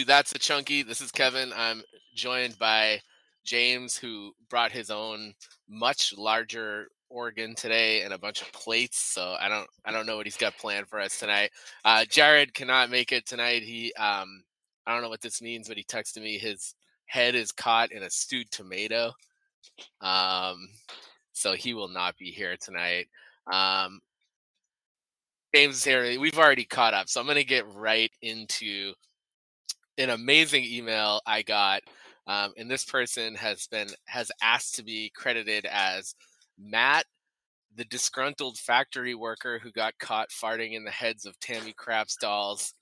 to That's a Chunky. This is Kevin. I'm joined by James, who brought his own much larger organ today and a bunch of plates. So I don't I don't know what he's got planned for us tonight. Uh, Jared cannot make it tonight. He um I don't know what this means, but he texted me his head is caught in a stewed tomato. Um, so he will not be here tonight. Um, James is here. We've already caught up, so I'm going to get right into an amazing email I got, um, and this person has been has asked to be credited as Matt, the disgruntled factory worker who got caught farting in the heads of Tammy Craps dolls.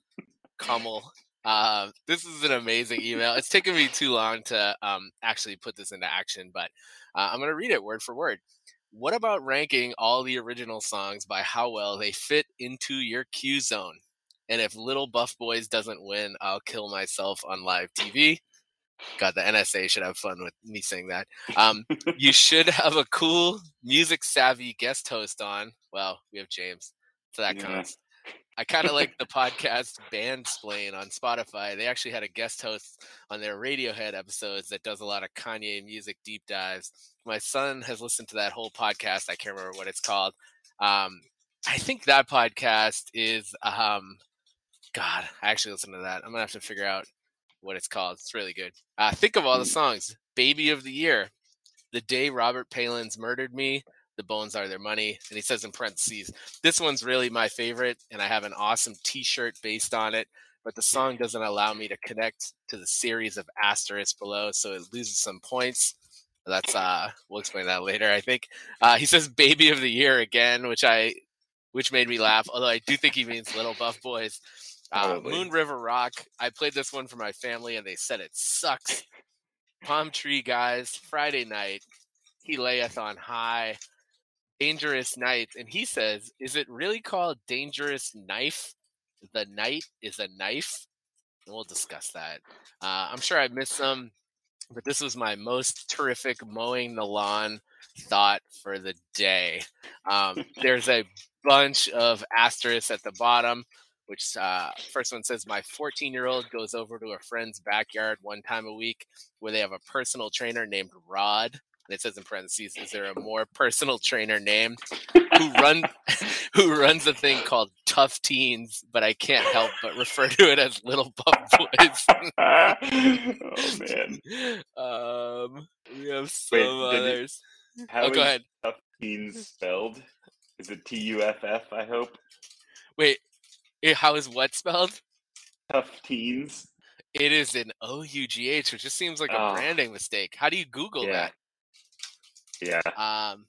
Kummel. Uh, this is an amazing email. It's taken me too long to um, actually put this into action, but uh, I'm going to read it word for word. What about ranking all the original songs by how well they fit into your Q zone? And if Little Buff Boys doesn't win, I'll kill myself on live TV. God, the NSA should have fun with me saying that. Um, you should have a cool, music savvy guest host on. Well, we have James, so that yeah. counts. I kind of like the podcast Bandsplain on Spotify. They actually had a guest host on their Radiohead episodes that does a lot of Kanye music deep dives. My son has listened to that whole podcast. I can't remember what it's called. Um, I think that podcast is, um, God, I actually listened to that. I'm gonna have to figure out what it's called. It's really good. Uh, think of all the songs. Baby of the Year, The Day Robert Palin's Murdered Me, the bones are their money. And he says in parentheses, this one's really my favorite, and I have an awesome t shirt based on it. But the song doesn't allow me to connect to the series of asterisks below, so it loses some points. That's uh we'll explain that later, I think. Uh he says baby of the year again, which I which made me laugh, although I do think he means little buff boys. Uh, Moon River Rock. I played this one for my family and they said it sucks. Palm Tree Guys, Friday night. He layeth on high. Dangerous Nights, and he says, "Is it really called Dangerous Knife? The night is a knife." And we'll discuss that. Uh, I'm sure I missed some, but this was my most terrific mowing the lawn thought for the day. Um, there's a bunch of asterisks at the bottom. Which uh, first one says my 14 year old goes over to a friend's backyard one time a week where they have a personal trainer named Rod and it says in parentheses, is there a more personal trainer name who run who runs a thing called Tough Teens, but I can't help but refer to it as Little Buff Boys. oh man. Um, we have some Wait, others. How oh, go ahead. Tough Teens spelled? Is it T U F F? I hope. Wait, how is what spelled? Tough Teens. It is an O U G H, which just seems like a oh. branding mistake. How do you Google yeah. that? Yeah. Um,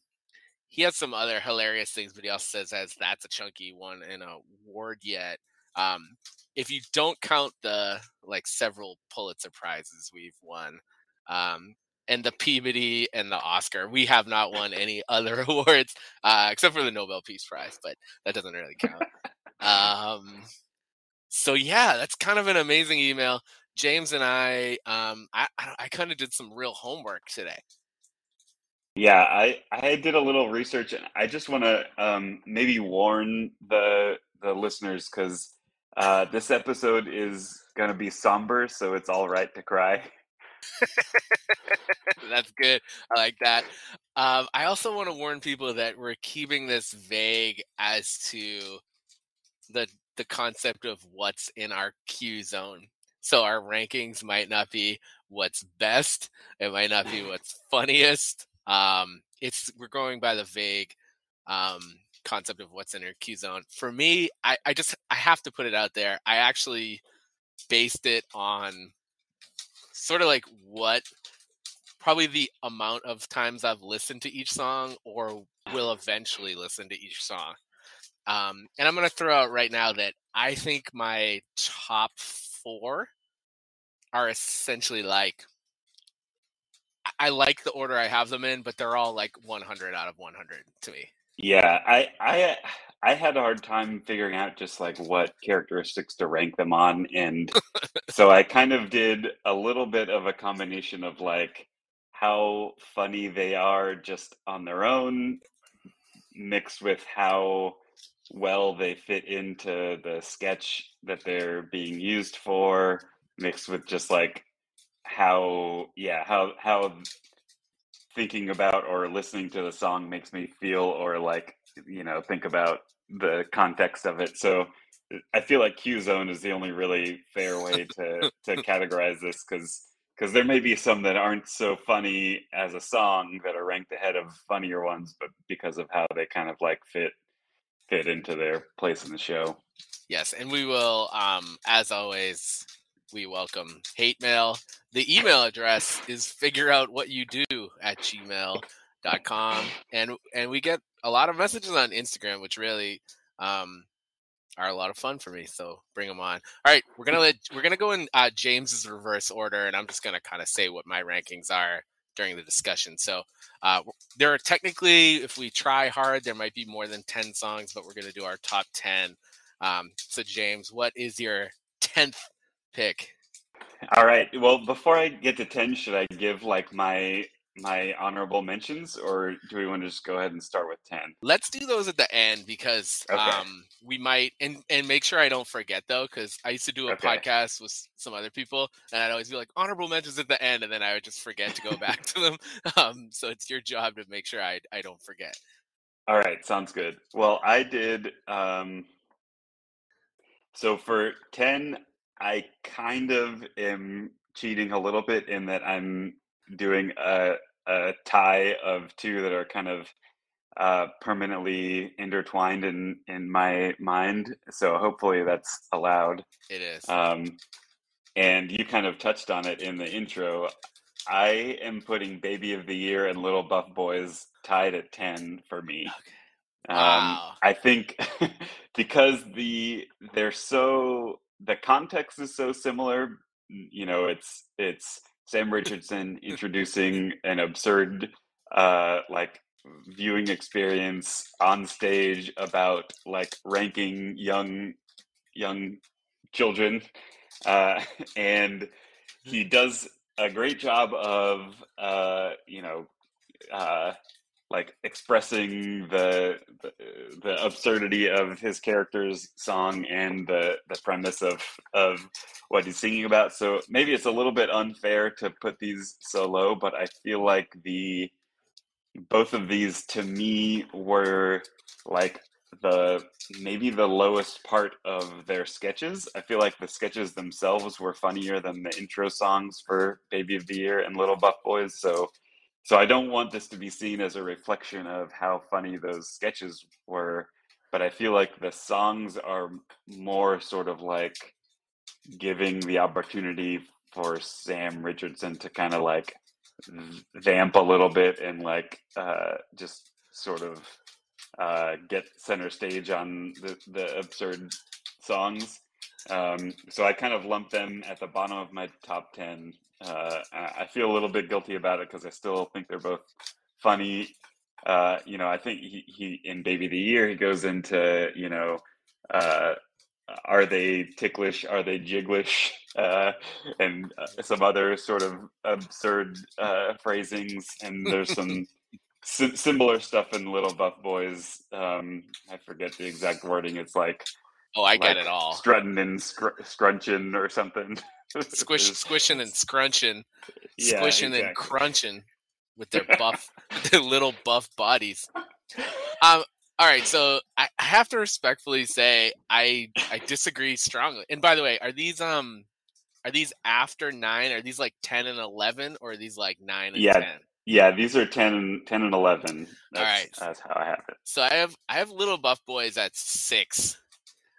he has some other hilarious things, but he also says as that's a chunky one in a award yet. Um, if you don't count the like several Pulitzer prizes we've won, um, and the Peabody and the Oscar, we have not won any other awards uh, except for the Nobel Peace Prize, but that doesn't really count. Um, so yeah, that's kind of an amazing email. James and I, um, I, I kind of did some real homework today. Yeah, I I did a little research, and I just want to um, maybe warn the the listeners because uh, this episode is going to be somber, so it's all right to cry. That's good. I like that. Um, I also want to warn people that we're keeping this vague as to the the concept of what's in our Q zone. So our rankings might not be what's best. It might not be what's funniest. Um, it's we're going by the vague um, concept of what's in your Q zone. For me, I, I just I have to put it out there. I actually based it on sort of like what probably the amount of times I've listened to each song or will eventually listen to each song. Um, and I'm going to throw out right now that I think my top four are essentially like I like the order I have them in, but they're all like 100 out of 100 to me. Yeah, I I I had a hard time figuring out just like what characteristics to rank them on, and so I kind of did a little bit of a combination of like how funny they are just on their own, mixed with how well they fit into the sketch that they're being used for, mixed with just like how yeah how how thinking about or listening to the song makes me feel or like you know think about the context of it. So i feel like q zone is the only really fair way to to categorize this because because there may be some that aren't so funny as a song that are ranked ahead of funnier ones but because of how they kind of like fit fit into their place in the show yes and we will um as always we welcome hate mail. The email address is figure out what you do at gmail.com. And and we get a lot of messages on Instagram, which really um, are a lot of fun for me. So bring them on. All right, we're gonna let we're gonna go in uh, James's reverse order, and I'm just gonna kind of say what my rankings are during the discussion. So uh, there are technically, if we try hard, there might be more than ten songs, but we're gonna do our top ten. Um, so James, what is your tenth pick. All right. Well, before I get to 10, should I give like my my honorable mentions or do we want to just go ahead and start with 10? Let's do those at the end because okay. um we might and and make sure I don't forget though cuz I used to do a okay. podcast with some other people and I'd always be like honorable mentions at the end and then I would just forget to go back to them. Um so it's your job to make sure I I don't forget. All right, sounds good. Well, I did um so for 10 I kind of am cheating a little bit in that I'm doing a, a tie of two that are kind of uh, permanently intertwined in in my mind. So hopefully that's allowed. It is. Um, and you kind of touched on it in the intro. I am putting Baby of the Year and Little Buff Boys tied at ten for me. Okay. Um, wow. I think because the they're so the context is so similar. You know, it's it's Sam Richardson introducing an absurd uh like viewing experience on stage about like ranking young young children uh and he does a great job of uh you know uh like expressing the, the, the absurdity of his character's song and the the premise of of what he's singing about. So maybe it's a little bit unfair to put these so low, but I feel like the both of these to me were like the maybe the lowest part of their sketches. I feel like the sketches themselves were funnier than the intro songs for Baby of the Year and Little Buff Boys. So so I don't want this to be seen as a reflection of how funny those sketches were, but I feel like the songs are more sort of like giving the opportunity for Sam Richardson to kind of like vamp a little bit and like uh, just sort of uh, get center stage on the, the absurd songs. Um, so I kind of lump them at the bottom of my top 10 uh, I feel a little bit guilty about it because I still think they're both funny. Uh, you know, I think he, he in Baby the Year he goes into you know, uh, are they ticklish? Are they jiglish? Uh, and uh, some other sort of absurd uh, phrasings. And there's some similar stuff in Little Buff Boys. Um, I forget the exact wording. It's like Oh, I get it all. Strutting and scr- scrunching or something. Squish, squishing and scrunching, yeah, squishing exactly. and crunching with their buff, their little buff bodies. Um. All right, so I, have to respectfully say I I disagree strongly. And by the way, are these um are these after nine? Are these like ten and eleven, or are these like nine and yeah, 10? Yeah, these are 10, 10 and eleven. That's, All right, that's how I have it. So I have I have little buff boys at six.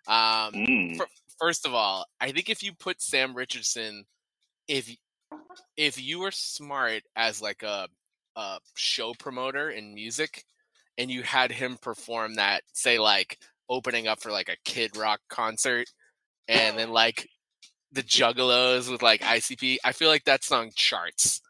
Um, mm. for, first of all, I think if you put Sam Richardson, if if you were smart as like a a show promoter in music, and you had him perform that, say like opening up for like a Kid Rock concert, and then like the Juggalos with like ICP, I feel like that song charts.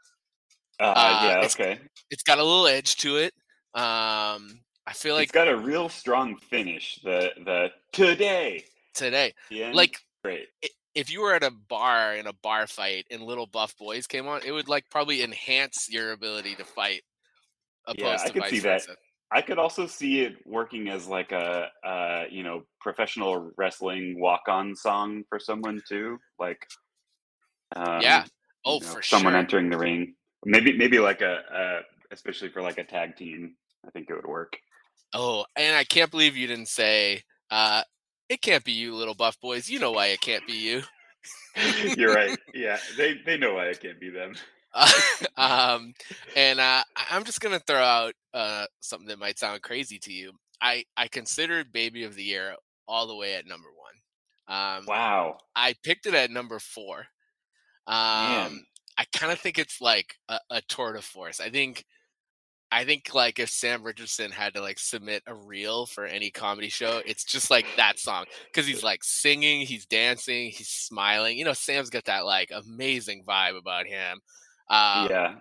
Uh, uh, yeah, it's, okay. It's got a little edge to it. Um, I feel like it's got a real strong finish. The the today today, like great. If you were at a bar in a bar fight and little buff boys came on, it would like probably enhance your ability to fight. yeah, I could see that. I could also see it working as like a, uh, you know, professional wrestling walk-on song for someone too. Like, Um, yeah. Oh, you know, for someone sure. entering the ring. Maybe maybe like a, a especially for like a tag team. I think it would work. Oh, and I can't believe you didn't say uh, it can't be you, little buff boys. You know why it can't be you. You're right. Yeah, they they know why it can't be them. Uh, um, and uh, I- I'm just gonna throw out uh, something that might sound crazy to you. I I considered Baby of the Year all the way at number one. Um, Wow. I picked it at number four. Um, Man. I kind of think it's like a, a tour de force. I think, I think like if Sam Richardson had to like submit a reel for any comedy show, it's just like that song because he's like singing, he's dancing, he's smiling. You know, Sam's got that like amazing vibe about him. Um, yeah,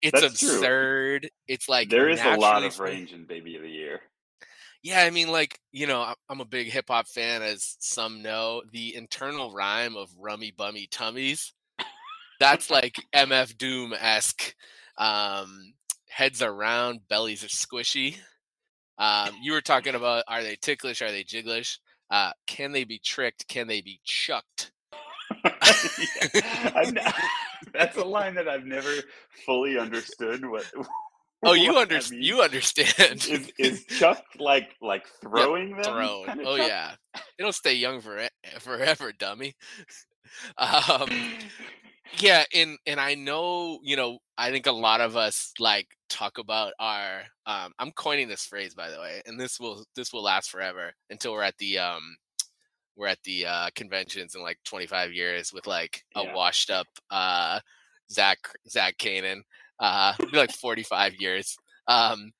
it's that's true. absurd. It's like there is a lot of range in Baby of the Year. Yeah, I mean, like you know, I'm a big hip hop fan, as some know. The internal rhyme of "rummy bummy tummies," that's like MF Doom esque. Um, heads are round, bellies are squishy. Um, you were talking about are they ticklish? Are they jigglish? Uh, can they be tricked? Can they be chucked? Yeah, that's a line that I've never fully understood. What? Oh, you what under that you understand. Is is Chuck like like throwing them? thrown. kinda Oh Chuck? yeah, it'll stay young for forever, dummy. Um, yeah, and and I know you know I think a lot of us like talk about our. Um, I'm coining this phrase by the way, and this will this will last forever until we're at the um we're at the uh, conventions in like 25 years with like a Yeah. washed up uh Zach Zach Kanin. Uh, be like 45 years. Um,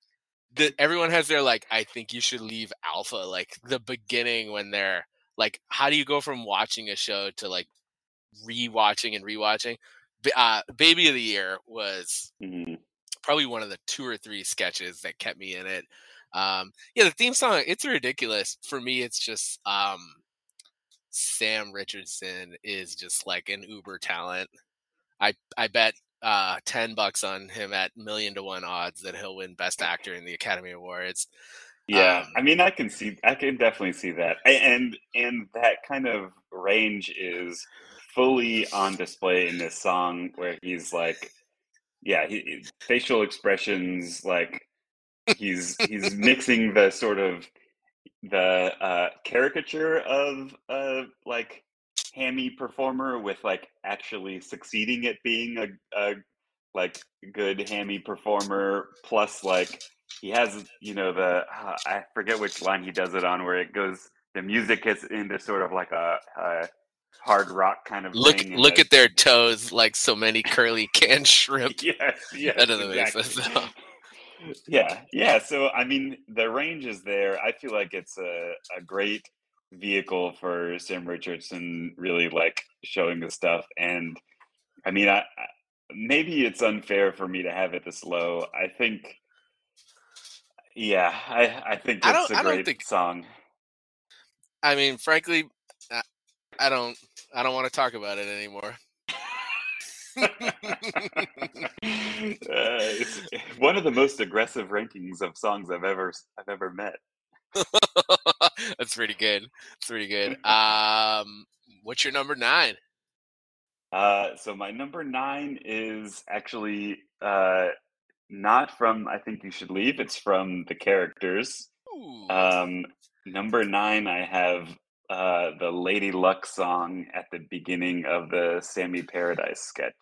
the, everyone has their like i think you should leave alpha like the beginning when they're like how do you go from watching a show to like rewatching and rewatching uh, baby of the year was Mhm. Probably one of the two or three sketches that kept me in it. Um yeah the theme song it's ridiculous. For me it's just um sam richardson is just like an uber talent. I i bet uh 10 bucks on him at million to one odds that he'll win best actor in the academy awards. Yeah, Um, I mean, I can see, I can definitely see that, A- and and that kind of range is fully on display in this song, where he's like, yeah, he, facial expressions, like he's he's mixing the sort of the uh, caricature of a like hammy performer with like actually succeeding at being a, a like good hammy performer, plus like he has you know the uh, I forget which line he does it on where it goes the music gets into sort of like a, a hard rock kind of look look at their toes like so many curly canned shrimp. Yes yes that doesn't make sense exactly. yeah yeah so i mean the range is there. I feel like it's a, a great vehicle for sam richardson really like showing the stuff and i mean I, I maybe it's unfair for me to have it this low. I think yeah i i think I don't- a I don't great think- song. I mean frankly I, don't i don't want to talk about it anymore uh, one of the most aggressive rankings of songs i've ever i've ever met that's pretty good that's pretty good um what's your number nine Uh, so my number nine is actually uh, not from I Think You Should Leave. It's from the characters. Ooh. Um, number nine, I have uh, the Lady Luck song at the beginning of the Sammy Paradise sketch.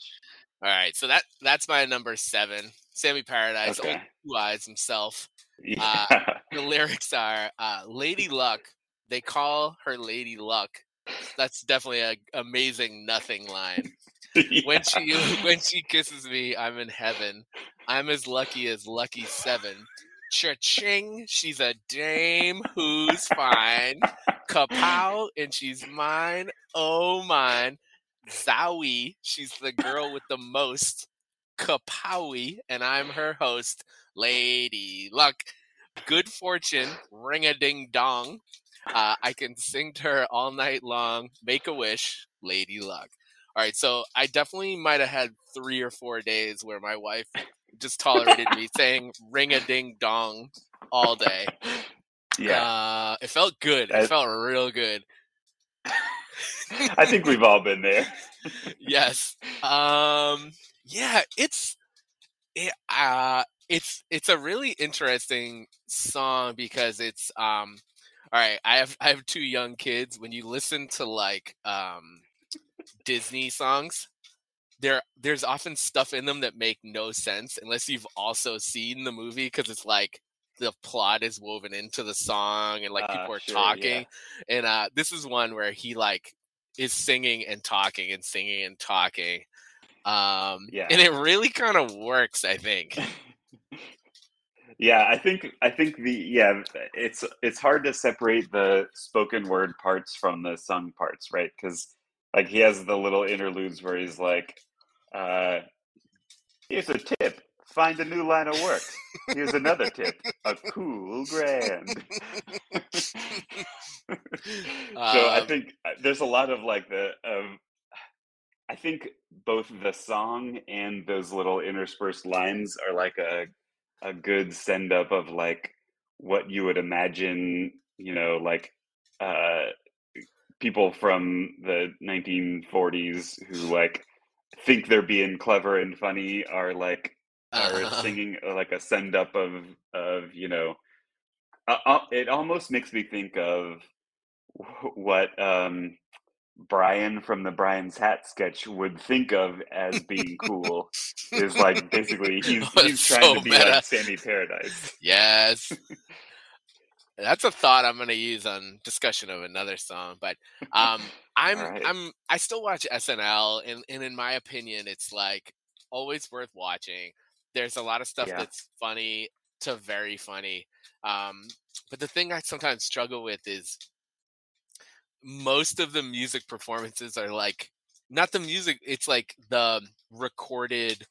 all right so that that's my number seven sammy paradise Okay. two eyes himself Yeah. the lyrics are uh, Lady Luck. They call her Lady Luck. That's definitely an amazing nothing line. When she when she kisses me, I'm in heaven. I'm as lucky as lucky seven. Cha-ching, she's a dame who's fine. Kapow, and she's mine. Oh mine. Zowie, she's the girl with the most. Kapowie, and I'm her host. Lady Luck. Good fortune, ring a ding dong. Uh, I can sing to her all night long. Make a wish, Lady Luck. All right, so I definitely might have had three or four days where my wife just tolerated me saying ring a ding dong all day. Yeah. Uh, it felt good. It That- felt real good. I think we've all been there. yes. Um yeah, it's it, uh it's it's a really interesting song because it's um all right, I have I have two young kids. When you listen to like um Disney songs, there there's often stuff in them that make no sense unless you've also seen the movie because it's like the plot is woven into the song and like people Uh, are sure, talking yeah. and uh this is one where he like is singing and talking and singing and talking um Yeah. and it really kind of works i think Yeah, I think I think the yeah, it's it's hard to separate the spoken word parts from the sung parts, right? Because like he has the little interludes where he's like, uh, "Here's a tip: find a new line of work. Here's another tip: a cool grand." so I Um, think uh, there's a lot of like the of I think both the song and those little interspersed lines are like a a good send up of like what you would imagine, you know, like uh people from the 1940s who like think they're being clever and funny are like uh, singing uh, like a send up of of you know uh, uh, it almost makes me think of what um Brian from the Brian's Hat sketch would think of as being cool is like basically he's Oh, trying so to be meta. like Sammy Paradise. yes that's a thought i'm going to use on discussion of another song but um i'm right. i'm i still watch snl and, and in my opinion it's like always worth watching there's a lot of stuff Yeah. that's funny to very funny um but the thing i sometimes struggle with is most of the music performances are like not the music it's like the recorded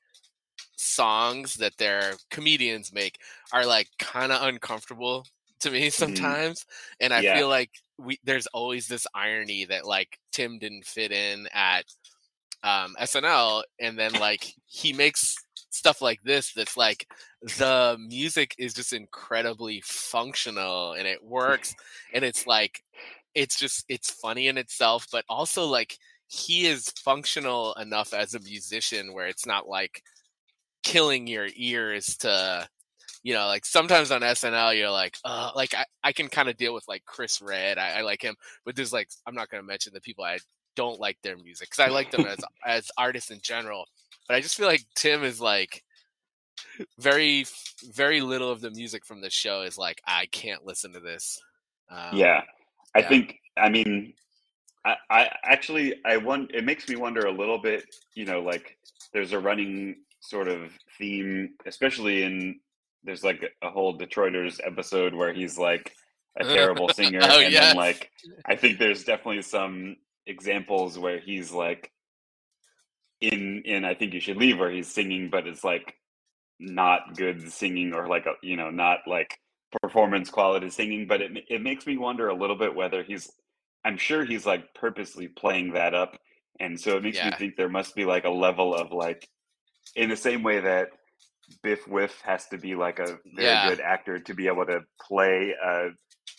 songs that their comedians make are like kind of uncomfortable to me sometimes and i Yeah. feel like we there's always this irony that like tim didn't fit in at um snl and then like he makes stuff like this that's like the music is just incredibly functional and it works and it's like it's just it's funny in itself but also like he is functional enough as a musician where it's not like killing your ears to you know like sometimes on snl you're like uh like i, I can kind of deal with like chris redd I, I like him but there's like i'm not going to mention the people i don't like their music because i like them as as artists in general but i just feel like tim is like very very little of the music from the show is like i can't listen to this um, yeah. I yeah. think I mean I, I actually I want it makes me wonder a little bit, you know, like there's a running sort of theme, especially in there's like a whole Detroiters episode where he's like a terrible singer. Oh, and yes. then like I think there's definitely some examples where he's like in in I think you should leave where he's singing, but it's like not good singing or like a you know, not like performance quality singing, but it it makes me wonder a little bit whether he's I'm sure he's like purposely playing that up. And so it makes me think there must be like a level of like in the same way that Biff Wiff has to be like a very Yeah. good actor to be able to play a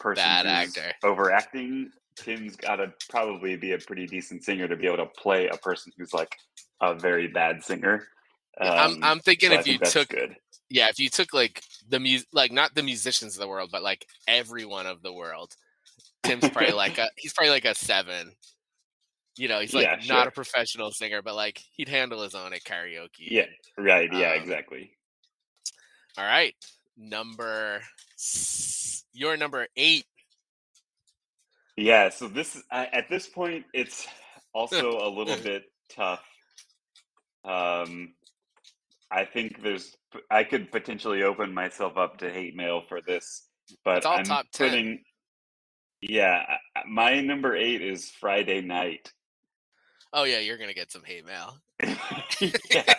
person Bad who's actor. overacting. Tim's got to probably be a pretty decent singer to be able to play a person who's like a very bad singer. I'm Um, I'm thinking so if you think that's took good. yeah, if you took like the music, like not the musicians of the world, but like everyone of the world, Tim's probably like a he's probably like a seven. You know, he's like Yeah, not sure. a professional singer, but like he'd handle his own at karaoke. Yeah, right. Yeah, Um, exactly. All right, number your number eight. Yeah, so this I, at this point it's also a little bit tough. Um, I think there's I could potentially open myself up to hate mail for this, but It's all I'm top 10. putting. Yeah, my number eight is Friday night. Oh yeah, you're gonna get some hate mail. yeah,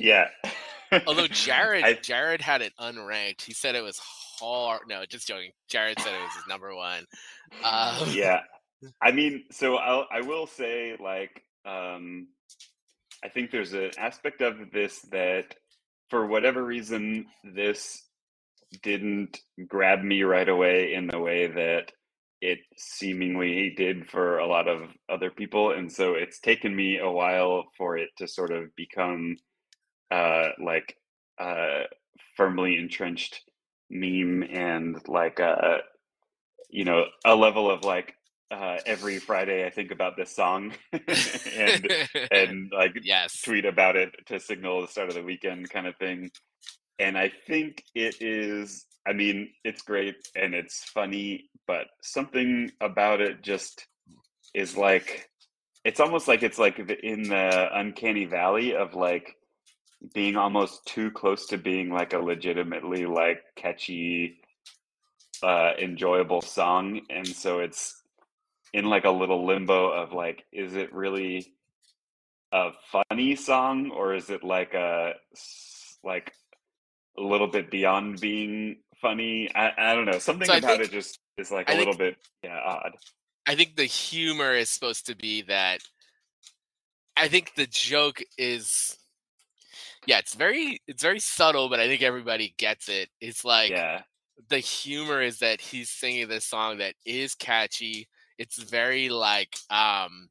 yeah. Although Jared I- Jared had it unranked. He said it was hard. No, just joking. Jared said it was his number one. Um, yeah i mean so I'll, i will say like um i think there's an aspect of this that for whatever reason this didn't grab me right away in the way that it seemingly did for a lot of other people, and so it's taken me a while for it to sort of become uh, like uh, firmly entrenched meme and like uh, you know a level of like uh, every Friday I think about this song and and like yes. tweet about it to signal the start of the weekend kind of thing. And I think it is I mean, it's great and it's funny, but something about it just is like it's almost like it's like in the uncanny valley of like being almost too close to being like a legitimately like catchy uh enjoyable song and so it's in like a little limbo of like is it really a funny song or is it like a like a little bit beyond being funny? I, I don't know something so about think, it just is like a little bit yeah odd. I think the humor is supposed to be that i think the joke is yeah it's very it's very subtle but i think everybody gets it. It's like yeah. the humor is that he's singing this song that is catchy it's very like um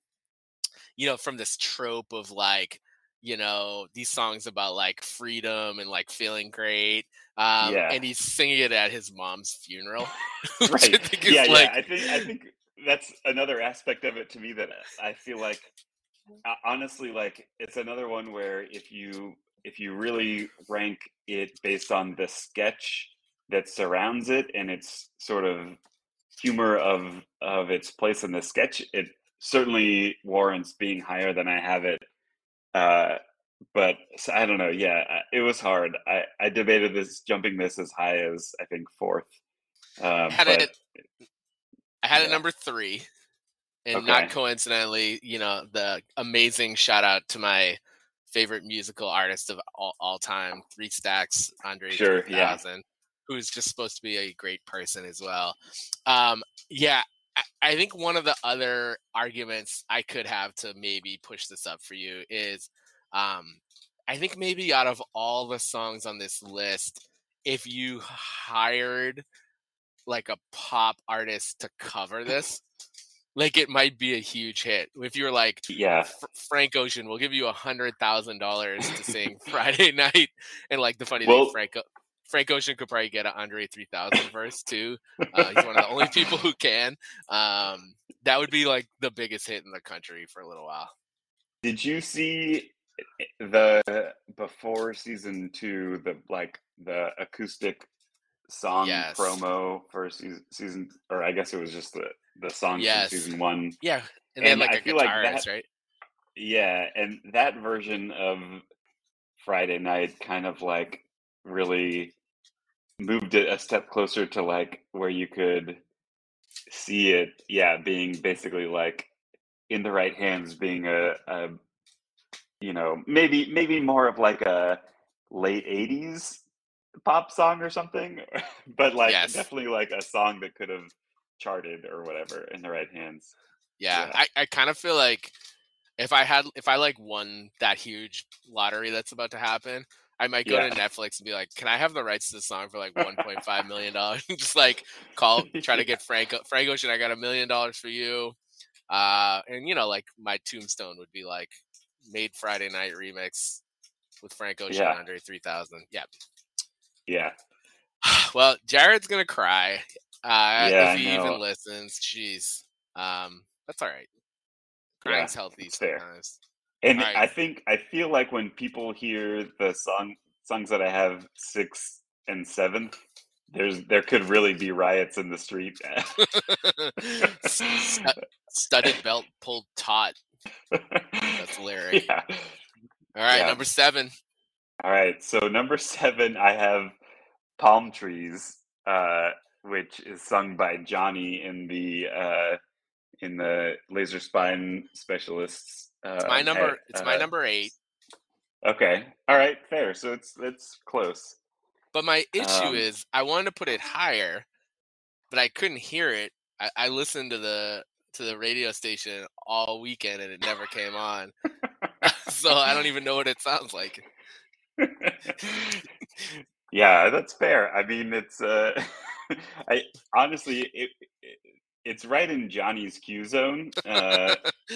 you know from this trope of like you know these songs about like freedom and like feeling great um yeah. and he's singing it at his mom's funeral right yeah yeah i think i think that's another aspect of it to me that i feel like honestly like it's another one where if you if you really rank it based on the sketch that surrounds it and its sort of humor of of its place in the sketch, it certainly warrants being higher than I have it. Uh, but so I don't know. Yeah, it was hard. I, I debated this jumping this as high as I think fourth. Um, had but, it, I had yeah. it number three, and okay. not coincidentally, you know, the amazing shout out to my favorite musical artist of all, all time, Three Stacks, Andre sure, 3000. Yeah who's just supposed to be a great person as well. Um, yeah, I, think one of the other arguments I could have to maybe push this up for you is um, I think maybe out of all the songs on this list, if you hired like a pop artist to cover this, like it might be a huge hit. If you're like, yeah, Frank Ocean, we'll give you a hundred thousand dollars to sing Friday night, and like the funny well, thing, Frank Frank Ocean could probably get an Andre 3000 verse too. Uh, he's one of the only people who can. Um, that would be like the biggest hit in the country for a little while. Did you see the before season two, the like the acoustic song yes. promo for season, season, or I guess it was just the the song yes. from season one. Yeah, and, and like I feel like that, right? Yeah, and that version of Friday Night kind of like really moved it a step closer to like where you could see it yeah being basically like in the right hands being a, a you know maybe maybe more of like a late 80s pop song or something but like yes. definitely like a song that could have charted or whatever in the right hands yeah, yeah. I, I kind of feel like if i had if i like won that huge lottery that's about to happen I might go yeah. to Netflix and be like, "Can I have the rights to the song for like 1.5 million dollars?" Just like call, try to get Frank Frank Ocean. I got a million dollars for you, uh, and you know, like my tombstone would be like made Friday night remix with Frank Ocean yeah. Andre 3000. Yeah, yeah. well, Jared's gonna cry uh, yeah, if he even listens. Jeez, um, that's all right. Crying's yeah, healthy sometimes. Fair. And right. I think I feel like when people hear the song songs that I have sixth and seventh, there's there could really be riots in the street. Studded belt pulled taut. That's lyric. Yeah. All right, yeah. number seven. All right, so number seven, I have "Palm Trees," uh, which is sung by Johnny in the uh, in the Laser Spine Specialists it's my um, number. it's my uh, number eight. Okay. All right. Fair. So it's it's close. But my issue um, is I wanted to put it higher, but I couldn't hear it. I, I listened to the to the radio station all weekend and it never came on. so I don't even know what it sounds like. yeah, that's fair. I mean, it's uh I honestly it, it, it's right in Johnny's Q zone. Uh,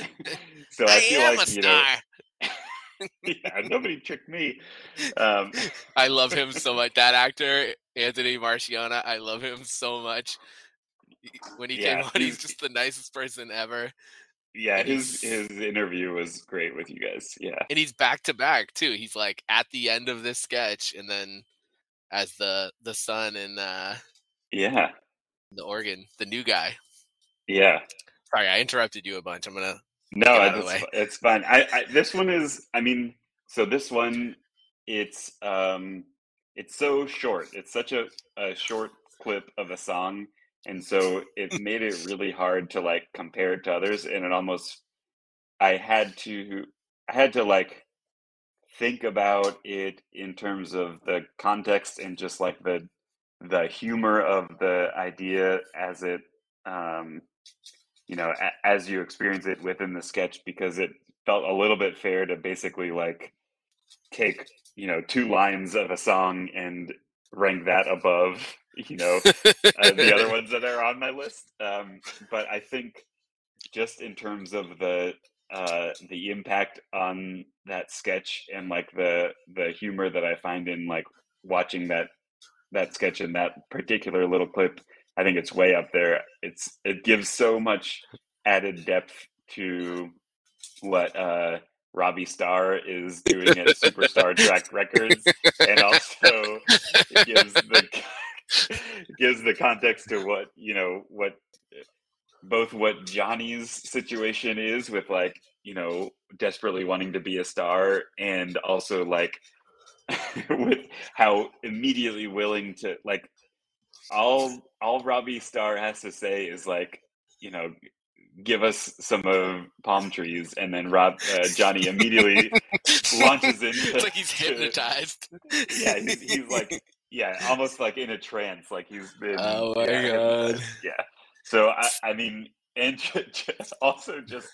so I, I, feel am like a you know, yeah, nobody tricked me. Um, I love him so much. That actor, Anthony Marciana, I love him so much. When he Yeah, came on, he's just the nicest person ever. yeah, And his his interview was great with you guys. Yeah, And he's back to back too. He's like at the end of this sketch and then as the the son in uh yeah, the organ, the new guy. Yeah. Sorry, I interrupted you a bunch. I'm gonna No, Get out of the it's, it's fine. I, I this one is. I mean, so this one, it's um, it's so short. It's such a, a short clip of a song, and so it made it really hard to like compare it to others. And it almost, I had to, I had to like think about it in terms of the context and just like the the humor of the idea as it um you know a, as you experience it within the sketch because it felt a little bit fair to basically like take you know two lines of a song and rank that above you know uh, the other ones that are on my list. Um but i think just in terms of the uh the impact on that sketch and like the the humor that i find in like watching that that sketch in that particular little clip i think it's way up there. It's it gives so much added depth to what uh robbie starr is doing at superstar track records and also it gives the gives the context to what you know what both what Johnny's situation is with like you know desperately wanting to be a star and also like with how immediately willing to like all all Robbie Starr has to say is like you know give us some of palm trees and then Rob uh, Johnny immediately launches into it's like he's to- hypnotized. yeah he's, he's like yeah almost like in a trance like he's been Oh my yeah, God. yeah so i i mean and ju- ju- also just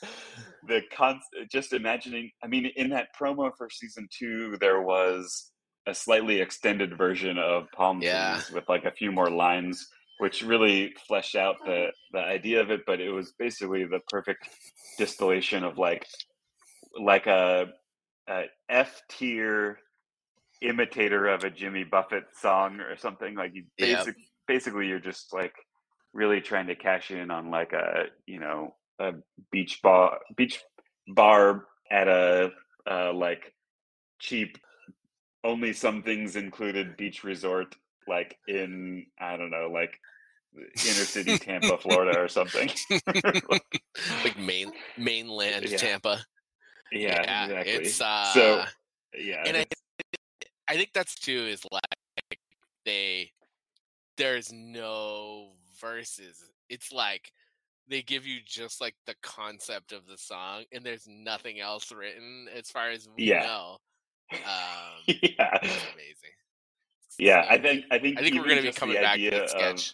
the con just imagining i mean in that promo for season two there was a slightly extended version of palm Yeah. trees with like a few more lines which really fleshed out the the idea of it but it was basically the perfect distillation of like like a, a F tier imitator of a Jimmy Buffett song or something. Like you basic, basically you're just like really trying to cash in on like a you know a beach bar beach bar at a uh, like cheap only some things included beach resort like in I don't know like inner city Tampa, Florida or something. like main mainland Yeah. Tampa. yeah, exactly. It's uh so yeah, and I- I think that's too is like they there's no verses. It's like they give you just like the concept of the song and there's nothing else written as far as we Yeah. know. Um yeah. amazing. Yeah, I think I think I think we're gonna be just coming back to sketch.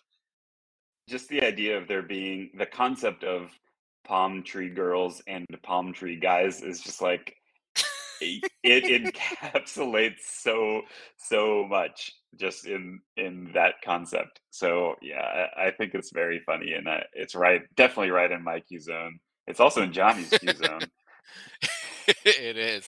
Just the idea of there being the concept of palm tree girls and palm tree guys is just like it it encapsulates so so much just in in that concept. So yeah, I, I think it's very funny and uh, it's right, definitely right in my Q zone. It's also in Johnny's Q zone. it is.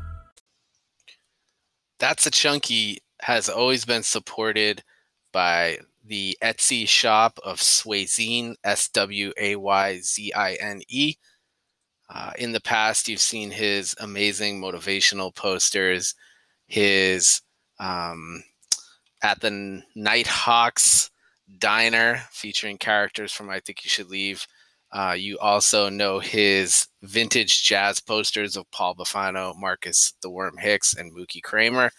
That's a Chunky has always been supported by the Etsy shop of Swayzine, S W A Y Z I N E. Uh, in the past, you've seen his amazing motivational posters, his um, at the Nighthawks Diner featuring characters from I Think You Should Leave. Uh, you also know his vintage jazz posters of Paul Bafano, Marcus the Worm Hicks, and Mookie Kramer.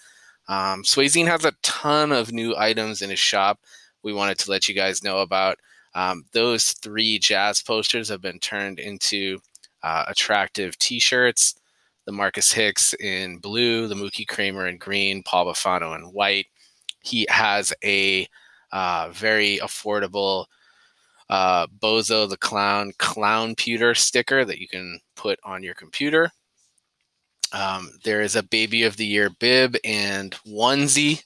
Um, has a ton of new items in his shop we wanted to let you guys know about. Um, those three jazz posters have been turned into uh, attractive T-shirts. The Marcus Hicks in blue, the Mookie Kramer in green, Paul Bufano in white. He has a uh, very affordable uh, Bozo the Clown Clown Pewter sticker that you can put on your computer. Um, there is a Baby of the Year bib and onesie.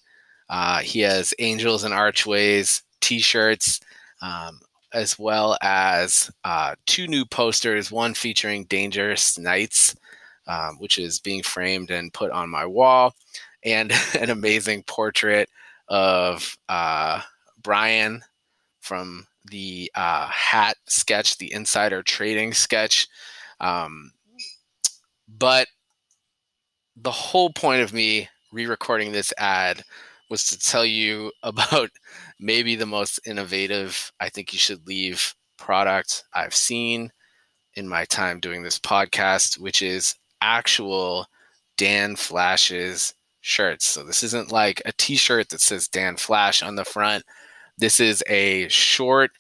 Uh, he has Angels and Archways t shirts, um, as well as uh, two new posters one featuring Dangerous Knights, um, which is being framed and put on my wall, and an amazing portrait of uh, Brian from the uh, hat sketch, the insider trading sketch. Um, but the whole point of me re-recording this ad was to tell you about maybe the most innovative I think you should leave product I've seen in my time doing this podcast, which is actual Dan Flashes shirts. So this isn't like a t-shirt that says Dan Flash on the front. This is a short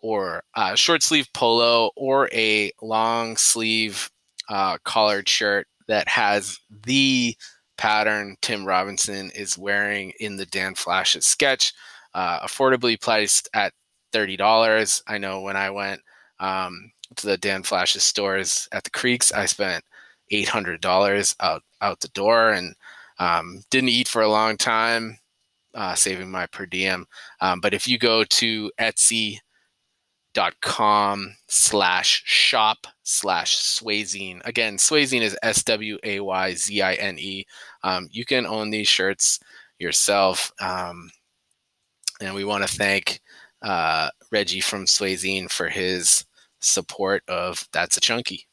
or uh, short sleeve polo or a long sleeve uh, collared shirt that has the pattern Tim Robinson is wearing in the Dan Flashes sketch, uh, affordably priced at $30. I know when I went um, to the Dan Flashes stores at the Creeks, I spent $800 out, out the door and um, didn't eat for a long time, uh, saving my per diem. Um, but if you go to Etsy.com slash shop slash Swayzine, again swayzine is s-w-a-y-z-i-n-e um, you can own these shirts yourself um, and we want to thank uh, reggie from swayzine for his support of that's a chunky